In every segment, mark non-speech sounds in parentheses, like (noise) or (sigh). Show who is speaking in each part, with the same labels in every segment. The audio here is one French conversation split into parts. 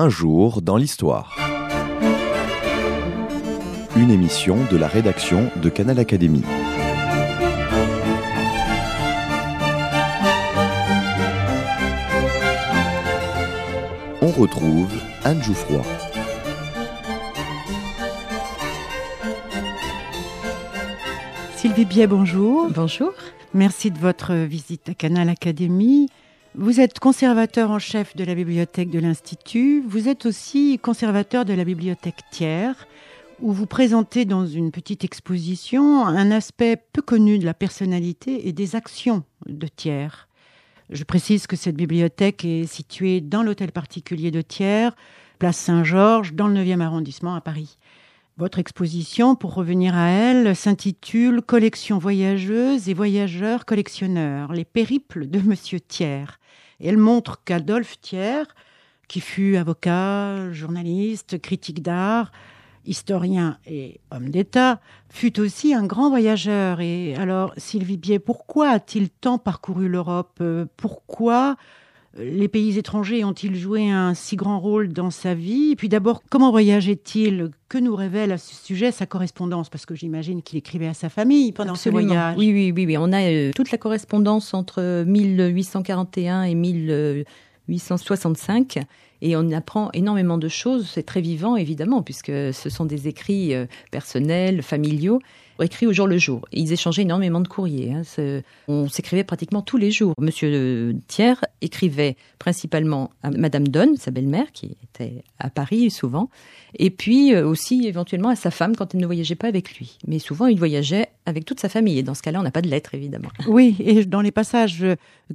Speaker 1: Un jour dans l'histoire. Une émission de la rédaction de Canal Académie. On retrouve Anne Jouffroy.
Speaker 2: Sylvie Biet, bonjour.
Speaker 3: Bonjour.
Speaker 2: Merci de votre visite à Canal Académie. Vous êtes conservateur en chef de la bibliothèque de l'Institut. Vous êtes aussi conservateur de la bibliothèque Thiers, où vous présentez dans une petite exposition un aspect peu connu de la personnalité et des actions de Thiers. Je précise que cette bibliothèque est située dans l'hôtel particulier de Thiers, place Saint-Georges, dans le 9e arrondissement à Paris. Votre exposition, pour revenir à elle, s'intitule Collection voyageuse et voyageurs collectionneurs, les périples de Monsieur Thiers. Elle montre qu'Adolphe Thiers, qui fut avocat, journaliste, critique d'art, historien et homme d'État, fut aussi un grand voyageur. Et alors, Sylvie Biet, pourquoi a-t-il tant parcouru l'Europe? Pourquoi les pays étrangers ont-ils joué un si grand rôle dans sa vie? Et puis d'abord, comment voyageait-il? Que nous révèle à ce sujet sa correspondance? Parce que j'imagine qu'il écrivait à sa famille pendant
Speaker 3: Absolument.
Speaker 2: ce voyage.
Speaker 3: Oui, oui, oui, oui. On a euh, toute la correspondance entre 1841 et 1865. Et on apprend énormément de choses. C'est très vivant, évidemment, puisque ce sont des écrits euh, personnels, familiaux écrits au jour le jour. Ils échangeaient énormément de courriers. Hein. On s'écrivait pratiquement tous les jours. Monsieur Thiers écrivait principalement à Madame Donne, sa belle-mère, qui était à Paris souvent, et puis euh, aussi éventuellement à sa femme quand elle ne voyageait pas avec lui. Mais souvent, il voyageait avec toute sa famille. Et dans ce cas-là, on n'a pas de lettres, évidemment. (laughs)
Speaker 2: Oui, et dans les passages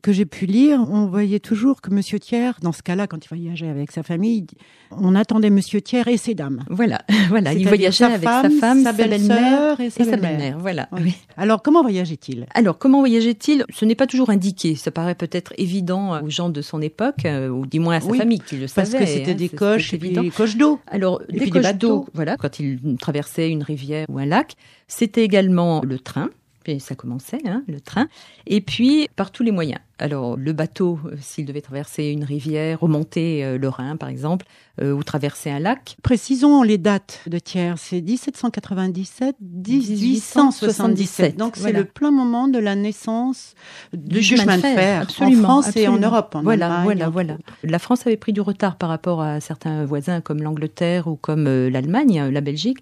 Speaker 2: que j'ai pu lire, on voyait toujours que Monsieur Thiers, dans ce cas-là, quand il voyageait avec sa famille, on attendait Monsieur Thiers et ses dames.
Speaker 3: Voilà, (laughs) voilà. Il voyageait avec sa femme, sa belle-mère et sa Voilà.
Speaker 2: Oui. Alors, comment voyageait-il?
Speaker 3: Alors, comment voyageait-il? Ce n'est pas toujours indiqué. Ça paraît peut-être évident aux gens de son époque, euh, ou du moins à sa
Speaker 2: oui,
Speaker 3: famille qui le
Speaker 2: parce
Speaker 3: savait.
Speaker 2: Parce que c'était
Speaker 3: hein,
Speaker 2: des coches et puis des coches d'eau.
Speaker 3: Alors,
Speaker 2: et
Speaker 3: des coches
Speaker 2: bateaux.
Speaker 3: Voilà, quand il traversait une rivière ou un lac. C'était également le train. Et ça commençait, hein, le train. Et puis, par tous les moyens. Alors, le bateau, euh, s'il devait traverser une rivière, remonter euh, le Rhin, par exemple, euh, ou traverser un lac.
Speaker 2: Précisons les dates de Thiers. C'est 1797, 1877. Donc,
Speaker 3: voilà.
Speaker 2: c'est le plein moment de la naissance du,
Speaker 3: du
Speaker 2: chemin, de fer,
Speaker 3: absolument,
Speaker 2: en France
Speaker 3: absolument.
Speaker 2: et en Europe. En
Speaker 3: voilà,
Speaker 2: Allemagne,
Speaker 3: voilà, voilà. La France avait pris du retard par rapport à certains voisins comme l'Angleterre ou comme l'Allemagne, la Belgique.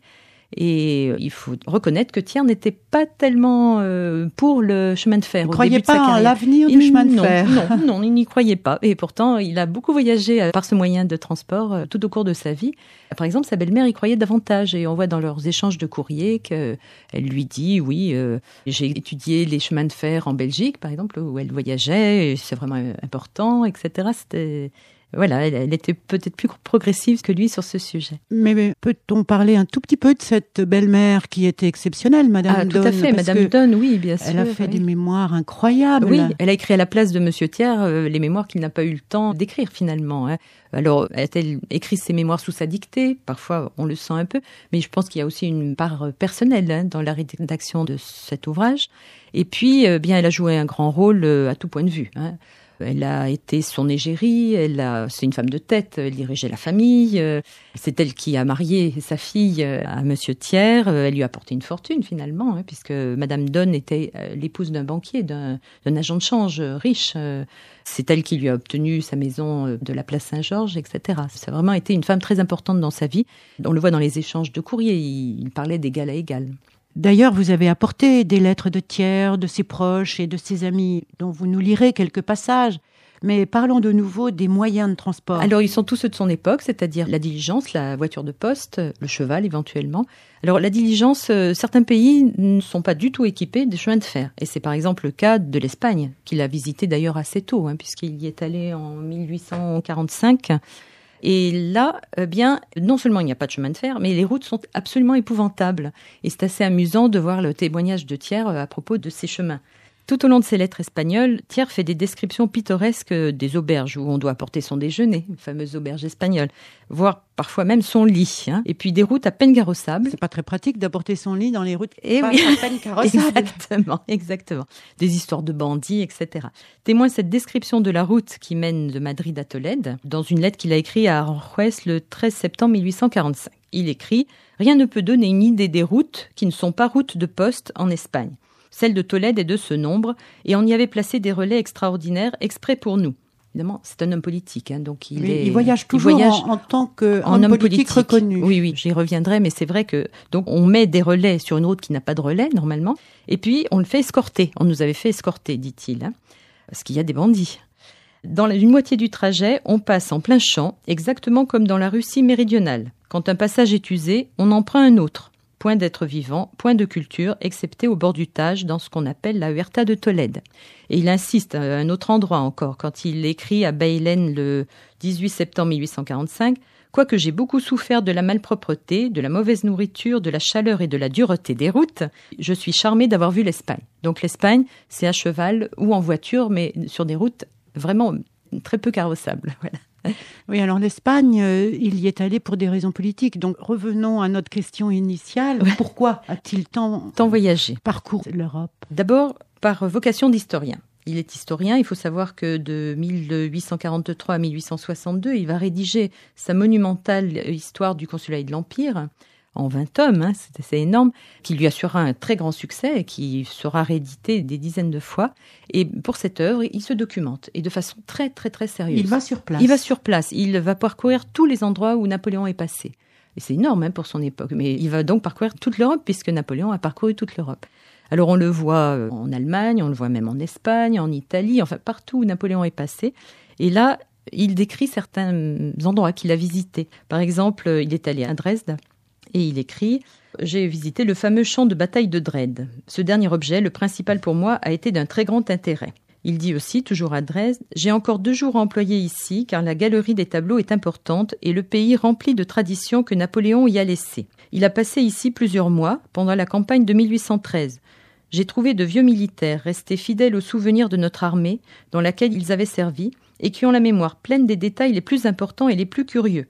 Speaker 3: Et il faut reconnaître que Thiers n'était pas tellement euh, pour le chemin de fer.
Speaker 2: Il ne croyait
Speaker 3: début
Speaker 2: pas en
Speaker 3: carrière.
Speaker 2: l'avenir du chemin de
Speaker 3: non,
Speaker 2: fer.
Speaker 3: Non, non, il n'y croyait pas. Et pourtant, il a beaucoup voyagé euh, par ce moyen de transport euh, tout au cours de sa vie. Par exemple, sa belle-mère y croyait davantage. Et on voit dans leurs échanges de courriers qu'elle lui dit, oui, euh, j'ai étudié les chemins de fer en Belgique, par exemple, où elle voyageait, c'est vraiment euh, important, etc. C'était... Voilà, elle, était peut-être plus progressive que lui sur ce sujet.
Speaker 2: Mais, mais peut-on parler un tout petit peu de cette belle-mère qui était exceptionnelle, Madame
Speaker 3: ah, tout à fait, Madame Donne, oui, bien sûr.
Speaker 2: Elle a fait
Speaker 3: oui.
Speaker 2: des mémoires incroyables.
Speaker 3: Oui, elle a écrit à la place de Monsieur Thiers euh, les mémoires qu'il n'a pas eu le temps d'écrire finalement. hein. Alors, a-t-elle écrit ses mémoires sous sa dictée? Parfois, on le sent un peu, mais je pense qu'il y a aussi une part euh, personnelle hein, dans la rédaction de cet ouvrage. Et puis, euh, bien, elle a joué un grand rôle euh, à tout point de vue. hein. Elle a été son égérie, elle a, c'est une femme de tête, elle dirigeait la famille. euh, C'est elle qui a marié sa fille euh, à Monsieur Thiers. euh, Elle lui a apporté une fortune finalement, hein, puisque Madame Donne était l'épouse d'un banquier, d'un d'un agent de change riche. C'est elle qui lui a obtenu sa maison de la place Saint-Georges, etc. Ça a vraiment été une femme très importante dans sa vie. On le voit dans les échanges de courriers, il, il parlait d'égal à égal.
Speaker 2: D'ailleurs, vous avez apporté des lettres de Thiers, de ses proches et de ses amis, dont vous nous lirez quelques passages. Mais parlons de nouveau des moyens de transport.
Speaker 3: Alors, ils sont tous ceux de son époque, c'est-à-dire la diligence, la voiture de poste, le cheval éventuellement. Alors, la diligence, euh, certains pays ne sont pas du tout équipés de chemins de fer. Et c'est par exemple le cas de l'Espagne, qu'il a visité d'ailleurs assez tôt, hein, puisqu'il y est allé en 1845. Et là, eh bien, non seulement il n'y a pas de chemin de fer, mais les routes sont absolument épouvantables. Et c'est assez amusant de voir le témoignage de Thiers euh, à propos de ces chemins. Tout au long de ses lettres espagnoles, Thiers fait des descriptions pittoresques des auberges où on doit apporter son déjeuner, les fameuses auberges espagnoles, voire parfois même son lit, hein. et puis des routes à peine carrossables.
Speaker 2: C'est pas très pratique d'apporter son lit dans les routes
Speaker 3: et
Speaker 2: pas
Speaker 3: oui.
Speaker 2: à peine (laughs) carrossables.
Speaker 3: exactement, exactement. Des histoires de bandits, etc. Témoin cette description de la route qui mène de Madrid à Tolède dans une lettre qu'il a écrite à Aranjuez le 13 septembre 1845. Il écrit Rien ne peut donner une idée des routes qui ne sont pas routes de poste en Espagne. Celle de Tolède est de ce nombre, et on y avait placé des relais extraordinaires exprès pour nous. Évidemment, c'est un homme politique, hein, donc il,
Speaker 2: Oui,
Speaker 3: est,
Speaker 2: il voyage toujours
Speaker 3: voyage
Speaker 2: en, en tant que
Speaker 3: en
Speaker 2: homme politique, reconnu.
Speaker 3: Oui, oui, j'y reviendrai, mais c'est vrai que donc on met des relais sur une route qui n'a pas de relais normalement, et puis on le fait escorter. On nous avait fait escorter, dit-il, hein, parce qu'il y a des bandits. Dans la- une moitié du trajet, on passe en plein champ, exactement comme dans la Russie méridionale. Quand un passage est usé, on en prend un autre. Point d'être vivant, point de culture, excepté au bord du Tage, dans ce qu'on appelle la Huerta de Tolède. Et il insiste à un autre endroit encore, quand il écrit à Baylen le 18 septembre 1845 Quoique j'ai beaucoup souffert de la malpropreté, de la mauvaise nourriture, de la chaleur et de la dureté des routes, je suis charmé d'avoir vu l'Espagne. Donc l'Espagne, c'est à cheval ou en voiture, mais sur des routes vraiment très peu carrossables. (laughs) Voilà. (laughs)
Speaker 2: Oui, alors l'Espagne, euh, il y est allé pour des raisons politiques. Donc revenons à notre question initiale. Pourquoi a-t-il tant
Speaker 3: Tant voyagé?
Speaker 2: parcouru l'Europe?
Speaker 3: D'abord, par vocation d'historien. Il est historien, il faut savoir que de 1843 à 1862, il va rédiger sa monumentale histoire du consulat et de l'Empire en 20 tomes, hein, c'est assez énorme, qui lui assurera un très grand succès et qui sera réédité des dizaines de fois. Et pour cette œuvre, il se documente et de façon très très très sérieuse.
Speaker 2: Il va sur place.
Speaker 3: Il va sur place, il va parcourir tous les endroits où Napoléon est passé. Et c'est énorme hein, pour son époque, mais il va donc parcourir toute l'Europe puisque Napoléon a parcouru toute l'Europe. Alors on le voit euh, en Allemagne, on le voit même en Espagne, en Italie, enfin partout où Napoléon est passé. Et là, il décrit certains endroits qu'il a visités. Par exemple, euh, il est allé à Dresde et il écrit J'ai visité le fameux champ de bataille de Dresde. Ce dernier objet, le principal pour moi, a été d'un très grand intérêt. Il dit aussi, toujours à Dresde, J'ai encore deux jours à employer ici, car la galerie des tableaux est importante et le pays rempli de traditions que Napoléon y a laissées. Il a passé ici plusieurs mois, pendant la campagne de 1813. J'ai trouvé de vieux militaires restés fidèles aux souvenirs de notre armée, dans laquelle ils avaient servi, et qui ont la mémoire pleine des détails les plus importants et les plus curieux.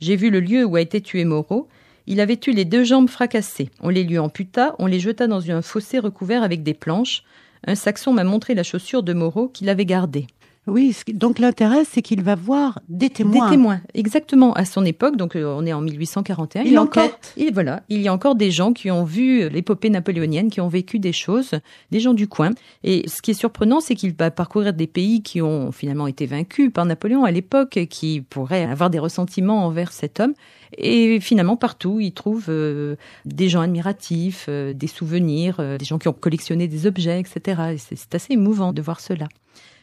Speaker 3: J'ai vu le lieu où a été tué Moreau. Il avait eu les deux jambes fracassées. On les lui amputa, on les jeta dans un fossé recouvert avec des planches. Un saxon m'a montré la chaussure de Moreau qu'il avait gardée.
Speaker 2: Oui, donc l'intérêt, c'est qu'il va voir des témoins.
Speaker 3: Des témoins, exactement. À son époque, donc euh, on est en 1841.
Speaker 2: Il
Speaker 3: y a encore,
Speaker 2: enquête.
Speaker 3: et voilà, il y a encore des gens qui ont vu l'épopée napoléonienne, qui ont vécu des choses, des gens du coin. Et ce qui est surprenant, c'est qu'il va parcourir des pays qui ont finalement été vaincus par Napoléon à l'époque, qui pourraient avoir des ressentiments envers cet homme. Et finalement, partout, il trouve euh, des gens admiratifs, euh, des souvenirs, euh, des gens qui ont collectionné des objets, etc. Et c'est assez émouvant de voir cela.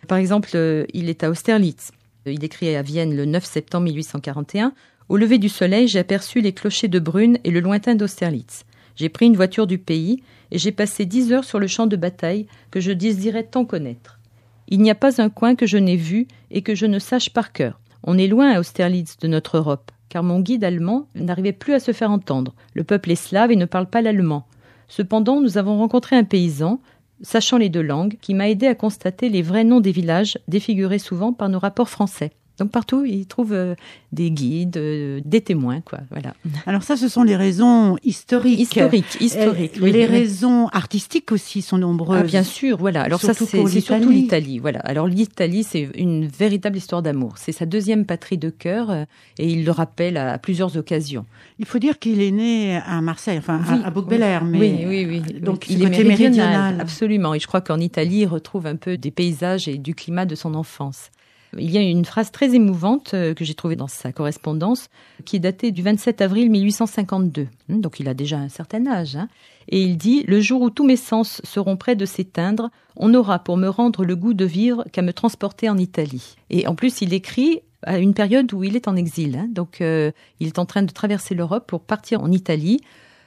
Speaker 3: Par exemple, euh, il est à Austerlitz. Il écrit à Vienne le 9 septembre 1841. Au lever du soleil, j'ai aperçu les clochers de Brune et le lointain d'Austerlitz. J'ai pris une voiture du pays et j'ai passé dix heures sur le champ de bataille que je désirais tant connaître. Il n'y a pas un coin que je n'ai vu et que je ne sache par cœur. On est loin à Austerlitz de notre Europe, car mon guide allemand n'arrivait plus à se faire entendre. Le peuple est slave et ne parle pas l'allemand. Cependant, nous avons rencontré un paysan, sachant les deux langues, qui m'a aidé à constater les vrais noms des villages, défigurés souvent par nos rapports français. Donc partout, il trouve euh, des guides, euh, des témoins, quoi. Voilà.
Speaker 2: Alors ça, ce sont les raisons historiques.
Speaker 3: Historique, historique.
Speaker 2: Euh,
Speaker 3: oui,
Speaker 2: les
Speaker 3: oui.
Speaker 2: raisons artistiques aussi sont nombreuses.
Speaker 3: Ah, bien sûr, voilà. Alors ça,
Speaker 2: Surtout
Speaker 3: c'est
Speaker 2: pour
Speaker 3: c'est surtout
Speaker 2: l'Italie.
Speaker 3: Voilà. Alors l'Italie, c'est une véritable histoire d'amour. C'est sa deuxième patrie de cœur et il le rappelle à plusieurs occasions.
Speaker 2: Il faut dire qu'il est né à Marseille, enfin à- à, Beauc-Belair, mais
Speaker 3: Oui, oui, oui.
Speaker 2: donc
Speaker 3: il est
Speaker 2: côté
Speaker 3: méridional,
Speaker 2: méridional.
Speaker 3: Absolument. Et je crois qu'en Italie, il retrouve un peu des paysages et du climat de son enfance. Il y a une phrase très émouvante euh, que j'ai trouvée dans sa correspondance, qui est datée du 27 avril 1852. Hum, Donc il a déjà un certain âge. hein. Et il dit Le jour où tous mes sens seront près de s'éteindre, on n'aura pour me rendre le goût de vivre qu'à me transporter en Italie. Et en plus, il écrit à une période où il est en exil. hein. Donc euh, il est en train de traverser l'Europe pour partir en Italie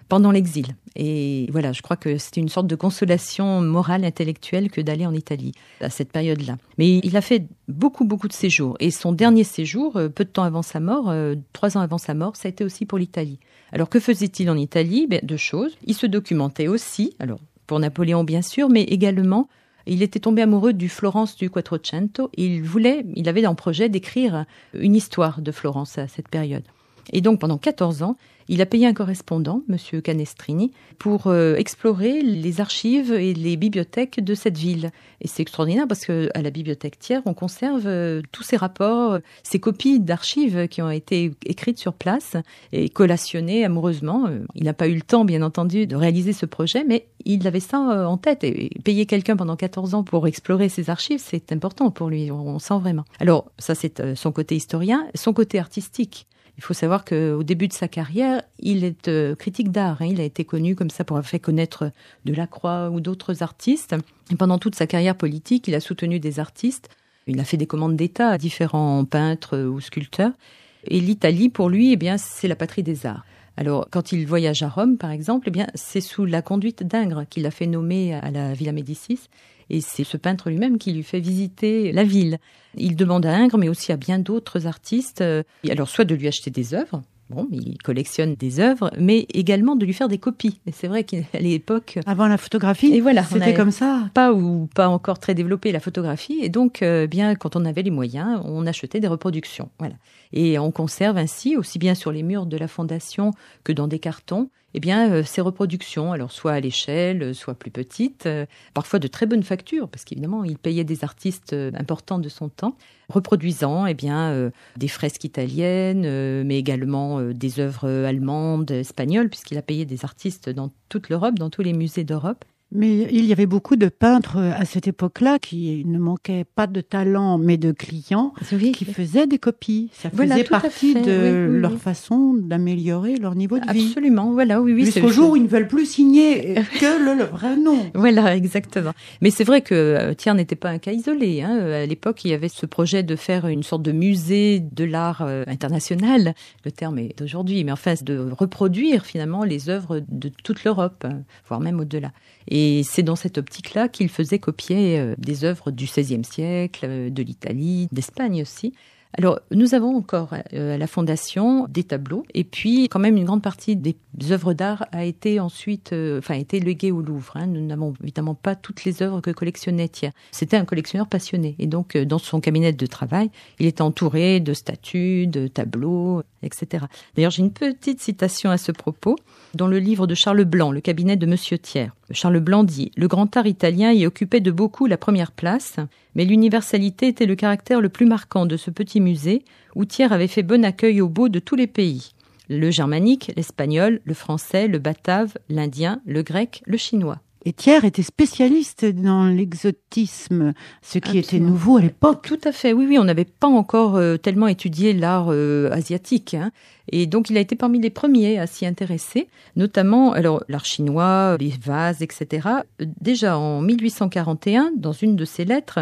Speaker 3: pendant l'exil. Et voilà, je crois que c'est une sorte de consolation morale, intellectuelle que d'aller en Italie à cette période-là. Mais il a fait beaucoup, beaucoup de séjours. Et son dernier séjour, euh, peu de temps avant sa mort, euh, trois ans avant sa mort, ça a été aussi pour l'Italie. Alors que faisait-il en Italie? Ben, Deux choses. Il se documentait aussi, alors pour Napoléon bien sûr, mais également Il était tombé amoureux du Florence du Quattrocento. Il voulait, il avait en projet d'écrire une histoire de Florence à cette période. Et donc pendant 14 ans, il a payé un correspondant, M. Canestrini, pour euh, explorer les archives et les bibliothèques de cette ville. Et c'est extraordinaire parce que à la bibliothèque Thiers, on conserve euh, tous ces rapports, ces copies d'archives qui ont été écrites sur place et collationnées amoureusement. Euh, il n'a pas eu le temps, bien entendu, de réaliser ce projet, mais il avait ça en tête. Et payer quelqu'un pendant 14 ans pour explorer ces archives, c'est important pour lui, on sent vraiment. Alors, ça c'est son côté historien, son côté artistique. Il faut savoir qu'au début de sa carrière, il est euh, critique d'art. Hein. Il a été connu comme ça pour avoir fait connaître Delacroix ou d'autres artistes. Et pendant toute sa carrière politique, il a soutenu des artistes. Il a fait des commandes d'État à différents peintres ou sculpteurs. Et l'Italie, pour lui, eh bien, c'est la patrie des arts. Alors, quand il voyage à Rome, par exemple, eh bien, c'est sous la conduite d'Ingres qu'il a fait nommer à la Villa Médicis. Et c'est ce peintre lui-même qui lui fait visiter la ville. Il demande à Ingres, mais aussi à bien d'autres artistes, euh, alors soit de lui acheter des œuvres, Bon, il collectionne des œuvres, mais également de lui faire des copies. Et c'est vrai qu'à l'époque,
Speaker 2: avant la photographie, et voilà, c'était comme ça.
Speaker 3: Pas ou pas encore très développé la photographie, et donc euh, bien quand on avait les moyens, on achetait des reproductions. Voilà, et on conserve ainsi aussi bien sur les murs de la fondation que dans des cartons eh bien, euh, ces reproductions, alors soit à l'échelle, soit plus petites, euh, parfois de très bonne facture, parce qu'évidemment, il payait des artistes euh, importants de son temps, reproduisant eh bien, des fresques italiennes, mais également des œuvres allemandes, espagnoles, puisqu'il a payé des artistes dans toute l'Europe, dans tous les musées d'Europe.
Speaker 2: Mais il y avait beaucoup de peintres à cette époque-là qui ne manquaient pas de talent, mais de clients qui faisaient des copies. Ça faisait partie de leur façon d'améliorer leur niveau de
Speaker 3: vie. Absolument, voilà, oui, oui.
Speaker 2: Jusqu'au jour où ils ne veulent plus signer (laughs) que le, vrai nom.
Speaker 3: Voilà, exactement. Mais c'est vrai que euh, Thiers n'était pas un cas isolé. Hein. À l'époque, il y avait ce projet de faire une sorte de musée de l'art euh, international. Le terme est d'aujourd'hui, mais enfin, de reproduire finalement les œuvres de toute l'Europe, hein, voire même au-delà. Et c'est dans cette optique-là qu'il faisait copier euh, des œuvres du XVIe siècle, euh, de l'Italie, d'Espagne aussi. Alors, nous avons encore euh, à la Fondation des tableaux, et puis quand même une grande partie des œuvres d'art a été ensuite, enfin, a été léguée au Louvre. Hein. Nous n'avons évidemment pas toutes les œuvres que collectionnait Thiers. C'était un collectionneur passionné, et donc dans son cabinet de travail, il était entouré de statues, de tableaux, etc. D'ailleurs, j'ai une petite citation à ce propos dans le livre de Charles Blanc, Le cabinet de Monsieur Thiers. Charles Blanc dit Le grand art italien y occupait de beaucoup la première place, mais l'universalité était le caractère le plus marquant de ce petit musée où Thiers avait fait bon accueil aux beaux de tous les pays le germanique, l'espagnol, le français, le batave, l'indien, le grec, le chinois.
Speaker 2: Et Thiers était spécialiste dans l'exotisme, ce qui était nouveau à l'époque.
Speaker 3: Tout à fait, oui, oui, on n'avait pas encore euh, tellement étudié l'art euh, asiatique. Hein. Et donc, il a été parmi les premiers à s'y intéresser, notamment alors l'art chinois, les vases, etc. Déjà en 1841, dans une de ses lettres,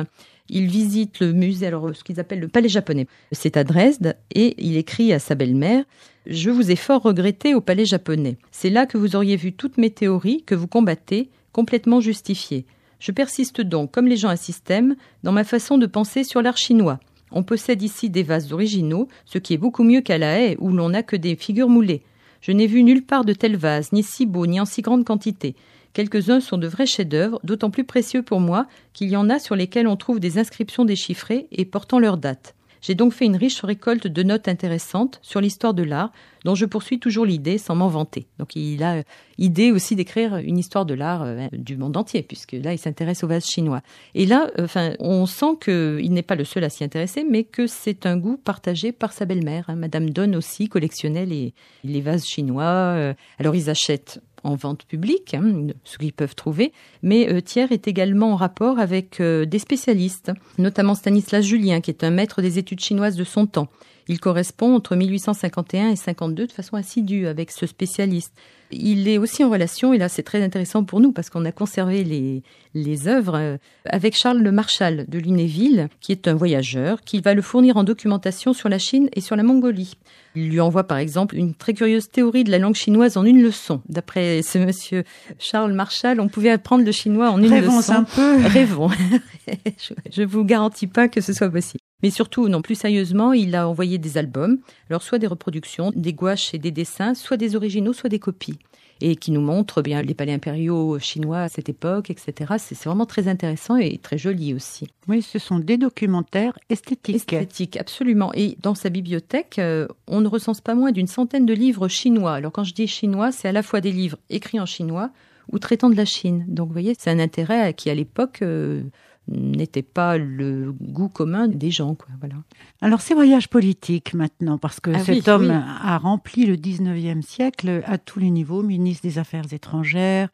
Speaker 3: il visite le musée, alors ce qu'ils appellent le palais japonais. C'est à Dresde et il écrit à sa belle-mère Je vous ai fort regretté au palais japonais. C'est là que vous auriez vu toutes mes théories que vous combattez complètement justifié. Je persiste donc, comme les gens à système, dans ma façon de penser sur l'art chinois. On possède ici des vases originaux, ce qui est beaucoup mieux qu'à la haie où l'on n'a que des figures moulées. Je n'ai vu nulle part de tels vases, ni si beaux, ni en si grande quantité. Quelques-uns sont de vrais chefs-d'œuvre, d'autant plus précieux pour moi qu'il y en a sur lesquels on trouve des inscriptions déchiffrées et portant leur date. J'ai donc fait une riche récolte de notes intéressantes sur l'histoire de l'art, dont je poursuis toujours l'idée sans m'en vanter. Donc il a euh, idée aussi d'écrire une histoire de l'art euh, du monde entier, puisque là il s'intéresse au vase chinois. Et là, euh, enfin, on sent qu'il n'est pas le seul à s'y intéresser, mais que c'est un goût partagé par sa belle-mère. Hein. Madame Donne aussi collectionnait les, les vases chinois. Alors ils achètent en vente publique, hein, ce qu'ils peuvent trouver, mais euh, Thiers est également en rapport avec euh, des spécialistes, notamment Stanislas Julien, qui est un maître des études chinoises de son temps. Il correspond entre 1851 et 52 de façon assidue avec ce spécialiste. Il est aussi en relation, et là c'est très intéressant pour nous parce qu'on a conservé les, les œuvres, euh, avec Charles Le Marchal de Lunéville, qui est un voyageur, qui va le fournir en documentation sur la Chine et sur la Mongolie. Il lui envoie par exemple une très curieuse théorie de la langue chinoise en une leçon. D'après ce monsieur Charles Marchal, on pouvait apprendre le chinois en une
Speaker 2: Rêvons
Speaker 3: leçon.
Speaker 2: un peu.
Speaker 3: Rêvons. (laughs) je, ne vous garantis pas que ce soit possible. Mais surtout, non, plus sérieusement, il a envoyé des albums. Alors, soit des reproductions, des gouaches et des dessins, soit des originaux, soit des copies. et qui nous montre bien les palais impériaux chinois à cette époque, etc. C'est vraiment très intéressant et très joli aussi.
Speaker 2: Oui, ce sont des documentaires esthétiques.
Speaker 3: Esthétiques, absolument. Et dans sa bibliothèque, euh, on ne recense pas moins d'une centaine de livres chinois. Alors quand je dis chinois, c'est à la fois des livres écrits en chinois ou traitant de la Chine. Donc vous voyez, c'est un intérêt qui à l'époque euh, n'était pas le goût commun des gens. Quoi, voilà.
Speaker 2: Alors ces voyages politiques maintenant, parce que ah cet homme a rempli le 19e siècle à tous les niveaux, ministre des Affaires étrangères,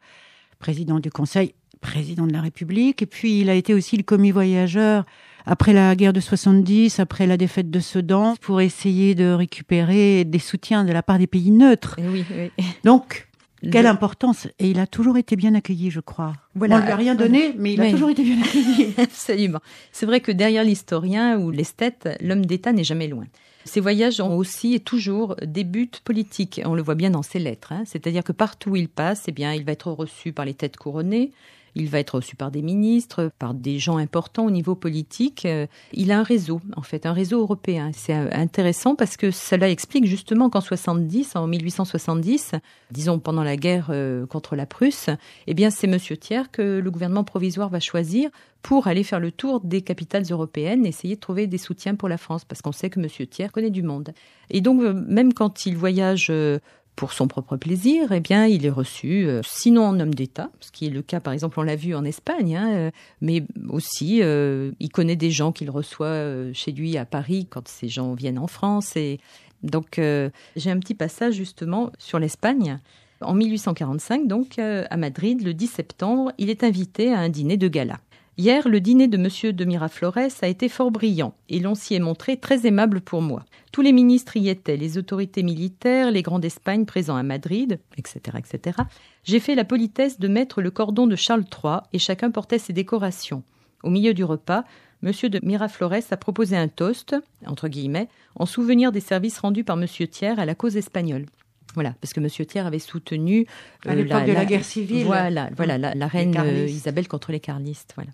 Speaker 2: président du Conseil, président de la République, et puis il a été aussi le commis voyageur après la guerre de 70, après la défaite de Sedan, pour essayer de récupérer des soutiens de la part des pays neutres.
Speaker 3: Eh oui, oui.
Speaker 2: Donc, quelle importance Et il a toujours été bien accueilli, je crois. Voilà. On ne lui a rien donné, mais il a toujours été bien accueilli. (laughs)
Speaker 3: Absolument. C'est vrai que derrière l'historien ou l'esthète, l'homme d'État n'est jamais loin. Ses voyages ont aussi et toujours des buts politiques. On le voit bien dans ses lettres. Hein. C'est-à-dire que partout où il passe, eh bien, il va être reçu par les têtes couronnées. Il va être reçu par des ministres, par des gens importants au niveau politique. Euh, il a un réseau, en fait, un réseau européen. C'est euh, intéressant parce que cela explique justement qu'en 70, en 1870, disons pendant la guerre euh, contre la Prusse, eh bien, c'est Monsieur Thiers que le gouvernement provisoire va choisir pour aller faire le tour des capitales européennes, essayer de trouver des soutiens pour la France, parce qu'on sait que Monsieur Thiers connaît du monde. Et donc, même quand il voyage pour son propre plaisir, eh bien, il est reçu, euh, sinon en homme d'État, ce qui est le cas, par exemple, on l'a vu en Espagne, hein, euh, mais aussi, euh, il connaît des gens qu'il reçoit chez lui à Paris quand ces gens viennent en France. Et donc, j'ai un petit passage justement sur l'Espagne. En 1845, donc, à Madrid, le 10 septembre, il est invité à un dîner de gala. Hier, le dîner de M. de Miraflores a été fort brillant et l'on s'y est montré très aimable pour moi. Tous les ministres y étaient, les autorités militaires, les grands d'Espagne présents à Madrid, etc., etc. J'ai fait la politesse de mettre le cordon de Charles III et chacun portait ses décorations. Au milieu du repas, M. de Miraflores a proposé un toast, entre guillemets, en souvenir des services rendus par M. Thiers à la cause espagnole. Voilà, parce que M. Thiers avait soutenu
Speaker 2: à euh, l'époque de la, guerre civile.
Speaker 3: Voilà, voilà, la, reine euh, Isabelle contre les carlistes. Voilà,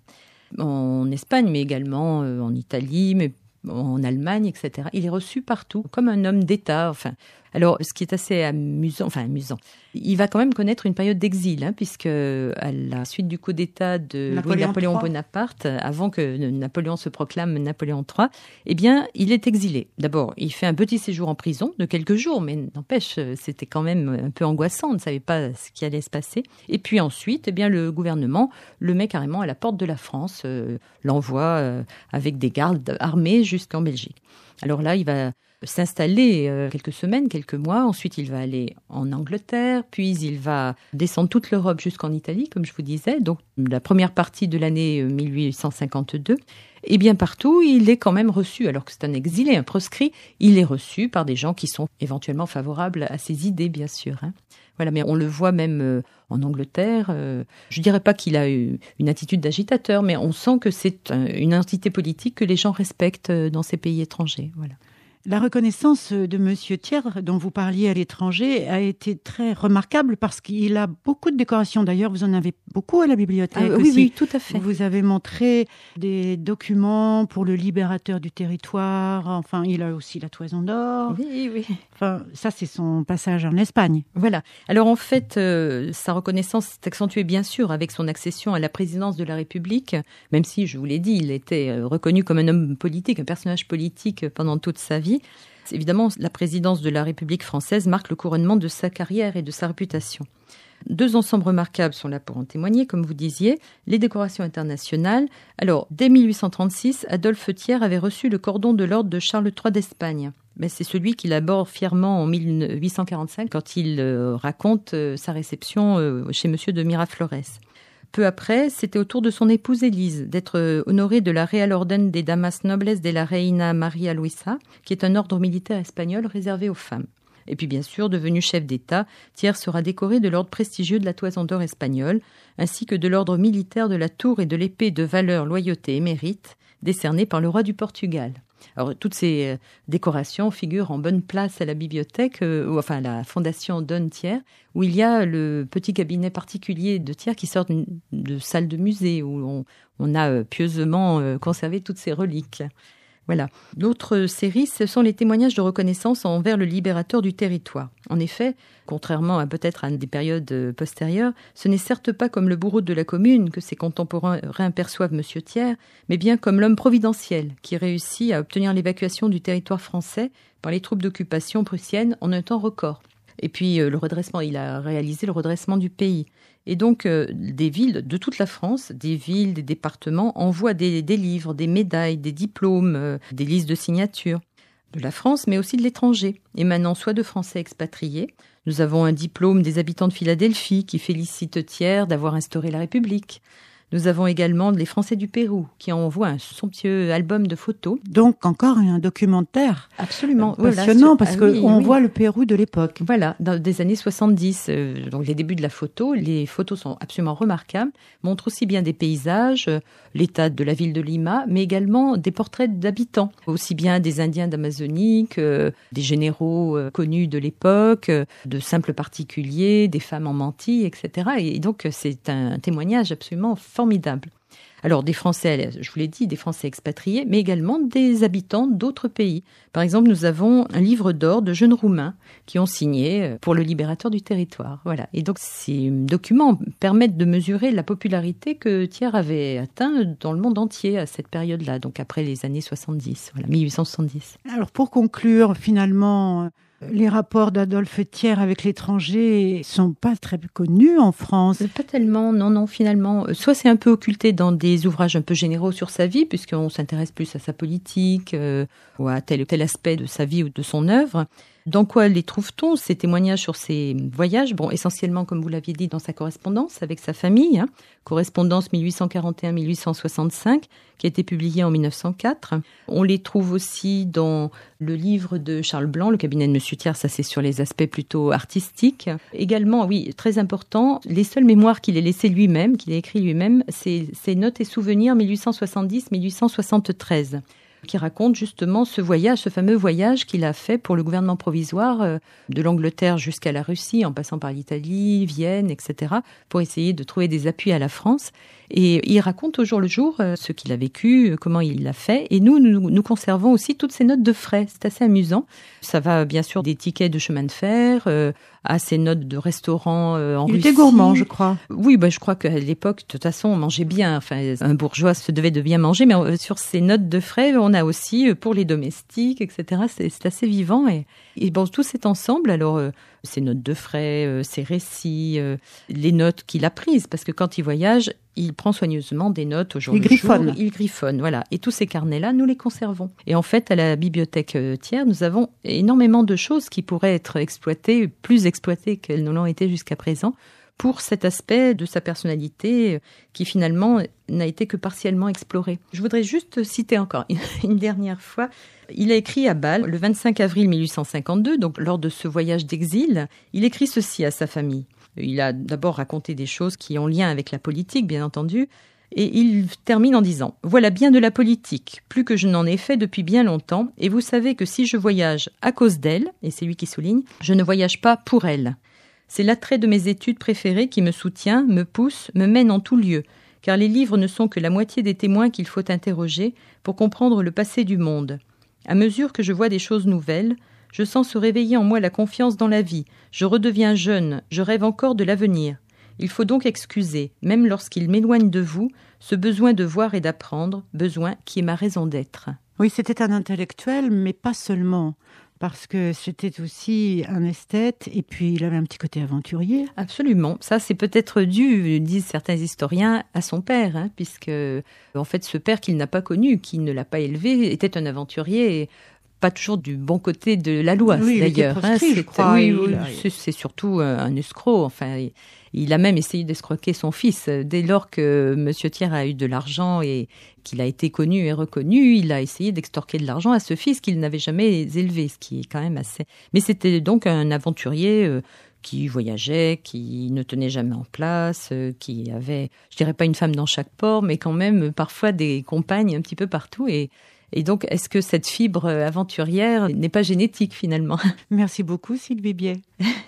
Speaker 3: en Espagne, mais également euh, en Italie, mais en Allemagne, etc. Il est reçu partout comme un homme d'État. Enfin, alors, ce qui est assez amusant, enfin amusant, il va quand même connaître une période d'exil, hein, puisque à la suite du coup d'État de Napoléon, Bonaparte, avant que Napoléon se proclame Napoléon III, eh bien, il est exilé. D'abord, il fait un petit séjour en prison de quelques jours, mais n'empêche, c'était quand même un peu angoissant, on ne savait pas ce qui allait se passer. Et puis ensuite, eh bien, le gouvernement le met carrément à la porte de la France, euh, l'envoie euh, avec des gardes armés jusqu'en Belgique. Alors là, il va s'installer euh, quelques semaines, quelques mois. Ensuite, il va aller en Angleterre, puis il va descendre toute l'Europe jusqu'en Italie, comme je vous disais. Donc, la première partie de l'année 1852. Euh, Et bien partout, il est quand même reçu, alors que c'est un exilé, un proscrit, il est reçu par des gens qui sont éventuellement favorables à ses idées, bien sûr. Hein. Voilà, mais on le voit même euh, en Angleterre. je dirais pas qu'il a eu une attitude d'agitateur, mais on sent que c'est une entité politique que les gens respectent dans ces pays étrangers. Voilà.
Speaker 2: La reconnaissance de Monsieur Thiers, dont vous parliez à l'étranger, a été très remarquable parce qu'il a beaucoup de décorations. D'ailleurs, vous en avez beaucoup à la bibliothèque.
Speaker 3: Ah, oui, oui, tout à fait.
Speaker 2: Vous avez montré des documents pour le libérateur du territoire. Enfin, il a aussi la toison d'or.
Speaker 3: Oui, oui.
Speaker 2: Enfin, ça, c'est son passage en Espagne.
Speaker 3: Voilà. Alors, en fait, euh, sa reconnaissance s'est accentuée, bien sûr, avec son accession à la présidence de la République, même si, je vous l'ai dit, il était euh, reconnu comme un homme politique, un personnage politique pendant toute sa vie. Évidemment, la présidence de la République française marque le couronnement de sa carrière et de sa réputation. Deux ensembles remarquables sont là pour en témoigner, comme vous disiez, les décorations internationales. Alors, dès 1836, Adolphe Thiers avait reçu le cordon de l'ordre de Charles III d'Espagne. Mais c'est celui qu'il aborde fièrement en 1845 quand il euh, raconte euh, sa réception euh, chez Monsieur de Miraflores. Peu après, c'était au tour de son épouse Élise d'être euh, honorée de la Real Orden des Damas Nobles de la Reina Maria Luisa, qui est un ordre militaire espagnol réservé aux femmes. Et puis bien sûr, devenu chef d'État, Thiers sera décoré de l'ordre prestigieux de la Toison d'Or espagnole, ainsi que de l'ordre militaire de la Tour et de l'épée de valeur, loyauté et mérite, décerné par le roi du Portugal. Toutes ces euh, décorations figurent en bonne place à la bibliothèque, euh, ou enfin à la fondation Don Thiers, où il y a le petit cabinet particulier de Thiers qui sort de salle de musée, où on, a euh, pieusement conservé toutes ces reliques. Voilà. L'autre série, ce sont les témoignages de reconnaissance envers le libérateur du territoire. En effet, contrairement à peut-être à des périodes euh, postérieures, ce n'est certes pas comme le bourreau de la commune que ses contemporains perçoivent M. Thiers, mais bien comme l'homme providentiel qui réussit à obtenir l'évacuation du territoire français par les troupes d'occupation prussiennes en un temps record. Et puis euh, le redressement, il a réalisé le redressement du pays. Et donc, euh, des villes de toute la France, des villes, des départements envoient des, livres, des médailles, des diplômes, euh, des listes de signatures de la France, mais aussi de l'étranger, émanant soit de Français expatriés. Nous avons un diplôme des habitants de Philadelphie qui félicite Thiers d'avoir instauré la République. Nous avons également les Français du Pérou qui envoient un somptueux album de photos.
Speaker 2: Donc encore un documentaire.
Speaker 3: Absolument.
Speaker 2: Passionnant parce ah qu'on voit le Pérou de l'époque.
Speaker 3: Voilà, dans des années 70, euh, donc les débuts de la photo. Les photos sont absolument remarquables, montrent aussi bien des paysages, euh, l'état de la ville de Lima, mais également des portraits d'habitants, aussi bien des Indiens d'Amazonie que des généraux euh, connus de l'époque, de simples particuliers, des femmes en mantille, etc. Et donc c'est un témoignage absolument formidable. Alors des Français, je vous l'ai dit, des Français expatriés, mais également des habitants d'autres pays. Par exemple, nous avons un livre d'or de jeunes Roumains qui ont signé euh, pour le libérateur du territoire. Voilà. Et donc ces documents permettent de mesurer la popularité que Thiers avait atteint dans le monde entier à cette période-là, donc après les années 70, voilà, 1870.
Speaker 2: Alors pour conclure, finalement, les rapports d'Adolphe Thiers avec l'étranger sont pas très connus en France.
Speaker 3: Pas tellement, non, non, finalement. Soit c'est un peu occulté dans des ouvrages un peu généraux sur sa vie, puisqu'on s'intéresse plus à sa politique euh, ou à tel ou tel aspect de sa vie ou de son œuvre. Dans quoi les trouve-t-on Ces témoignages sur ses voyages, bon, essentiellement, comme vous l'aviez dit, dans sa correspondance avec sa famille, hein, correspondance 1841-1865, qui a été publiée en 1904. On les trouve aussi dans le livre de Charles Blanc, le cabinet de Monsieur Thiers, ça c'est sur les aspects plutôt artistiques. Également, oui, très important, les seules mémoires qu'il ait laissées lui-même, qu'il a écrit lui-même, c'est ses notes et souvenirs 1870-1873 qui raconte justement ce voyage, ce fameux voyage qu'il a fait pour le gouvernement provisoire euh, de l'Angleterre jusqu'à la Russie, en passant par l'Italie, Vienne, etc., pour essayer de trouver des appuis à la France. Et il raconte au jour le jour euh, ce qu'il a vécu, euh, comment il l'a fait. Et nous, nous, conservons aussi toutes ces notes de frais. C'est assez amusant. Ça va bien sûr des tickets de chemin de fer euh, à ces notes de restaurant en
Speaker 2: il
Speaker 3: Russie.
Speaker 2: était gourmand, je crois.
Speaker 3: Oui, bah, je crois qu'à l'époque, de toute façon, on mangeait bien. Enfin, un bourgeois se devait de bien manger. Mais sur ces notes de frais, on a aussi pour les domestiques, etc. C'est assez vivant. Et, et bon, tout cet ensemble, alors ses notes de frais, ses récits, les notes qu'il a prises, parce que quand il voyage, il prend soigneusement des notes au jour
Speaker 2: il
Speaker 3: le
Speaker 2: griffonne.
Speaker 3: Il griffonne, voilà. Et tous ces carnets-là, nous les conservons. Et en fait, à la bibliothèque euh, tiers, nous avons énormément de choses qui pourraient être exploitées, plus exploitées qu'elles ne l'ont été jusqu'à présent, pour cet aspect de sa personnalité euh, qui finalement n'a été que partiellement exploré. Je voudrais juste citer encore (laughs) une dernière fois. Il a écrit à Bâle le 25 avril 1852, donc lors de ce voyage d'exil, il écrit ceci à sa famille. Il a d'abord raconté des choses qui ont lien avec la politique, bien entendu, et il termine en disant Voilà bien de la politique, plus que je n'en ai fait depuis bien longtemps, et vous savez que si je voyage à cause d'elle, et c'est lui qui souligne, je ne voyage pas pour elle. C'est l'attrait de mes études préférées qui me soutient, me pousse, me mène en tout lieu, car les livres ne sont que la moitié des témoins qu'il faut interroger pour comprendre le passé du monde. À mesure que je vois des choses nouvelles, je sens se réveiller en moi la confiance dans la vie. Je redeviens jeune, je rêve encore de l'avenir. Il faut donc excuser, même lorsqu'il m'éloigne de vous, ce besoin de voir et d'apprendre, besoin qui est ma raison d'être.
Speaker 2: Oui, c'était un intellectuel, mais pas seulement parce que c'était aussi un esthète et puis il avait un petit côté aventurier.
Speaker 3: Absolument. Ça, c'est peut-être dû, disent certains historiens, à son père, hein, puisque en fait, ce père qu'il n'a pas connu, qui ne l'a pas élevé, était un aventurier pas toujours du bon côté de la loi d'ailleurs.
Speaker 2: Hein,
Speaker 3: c'est surtout euh, un escroc. Enfin, il a même essayé d'escroquer son fils. Dès lors que Monsieur Thiers a eu de l'argent et qu'il a été connu et reconnu, il a essayé d'extorquer de l'argent à ce fils qu'il n'avait jamais élevé, ce qui est quand même assez. Mais c'était donc un aventurier. Euh, qui voyageait, qui ne tenait jamais en place, euh, qui avait, je dirais pas une femme dans chaque port, mais quand même parfois des compagnes un petit peu partout. Et Et donc, est-ce que cette fibre aventurière n'est pas génétique finalement (laughs)
Speaker 2: Merci beaucoup Sylvie Biet.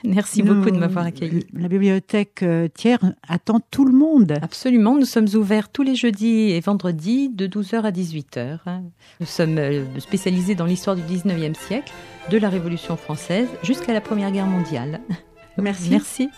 Speaker 3: Merci beaucoup de m'avoir accueilli.
Speaker 2: La bibliothèque euh, Thiers attend tout le monde.
Speaker 3: Absolument, nous sommes ouverts tous les jeudis et vendredis de 12h à 18h. Nous sommes euh, spécialisés dans l'histoire du 19e siècle, de la Révolution française jusqu'à la Première Guerre mondiale.
Speaker 2: Merci.
Speaker 3: Merci.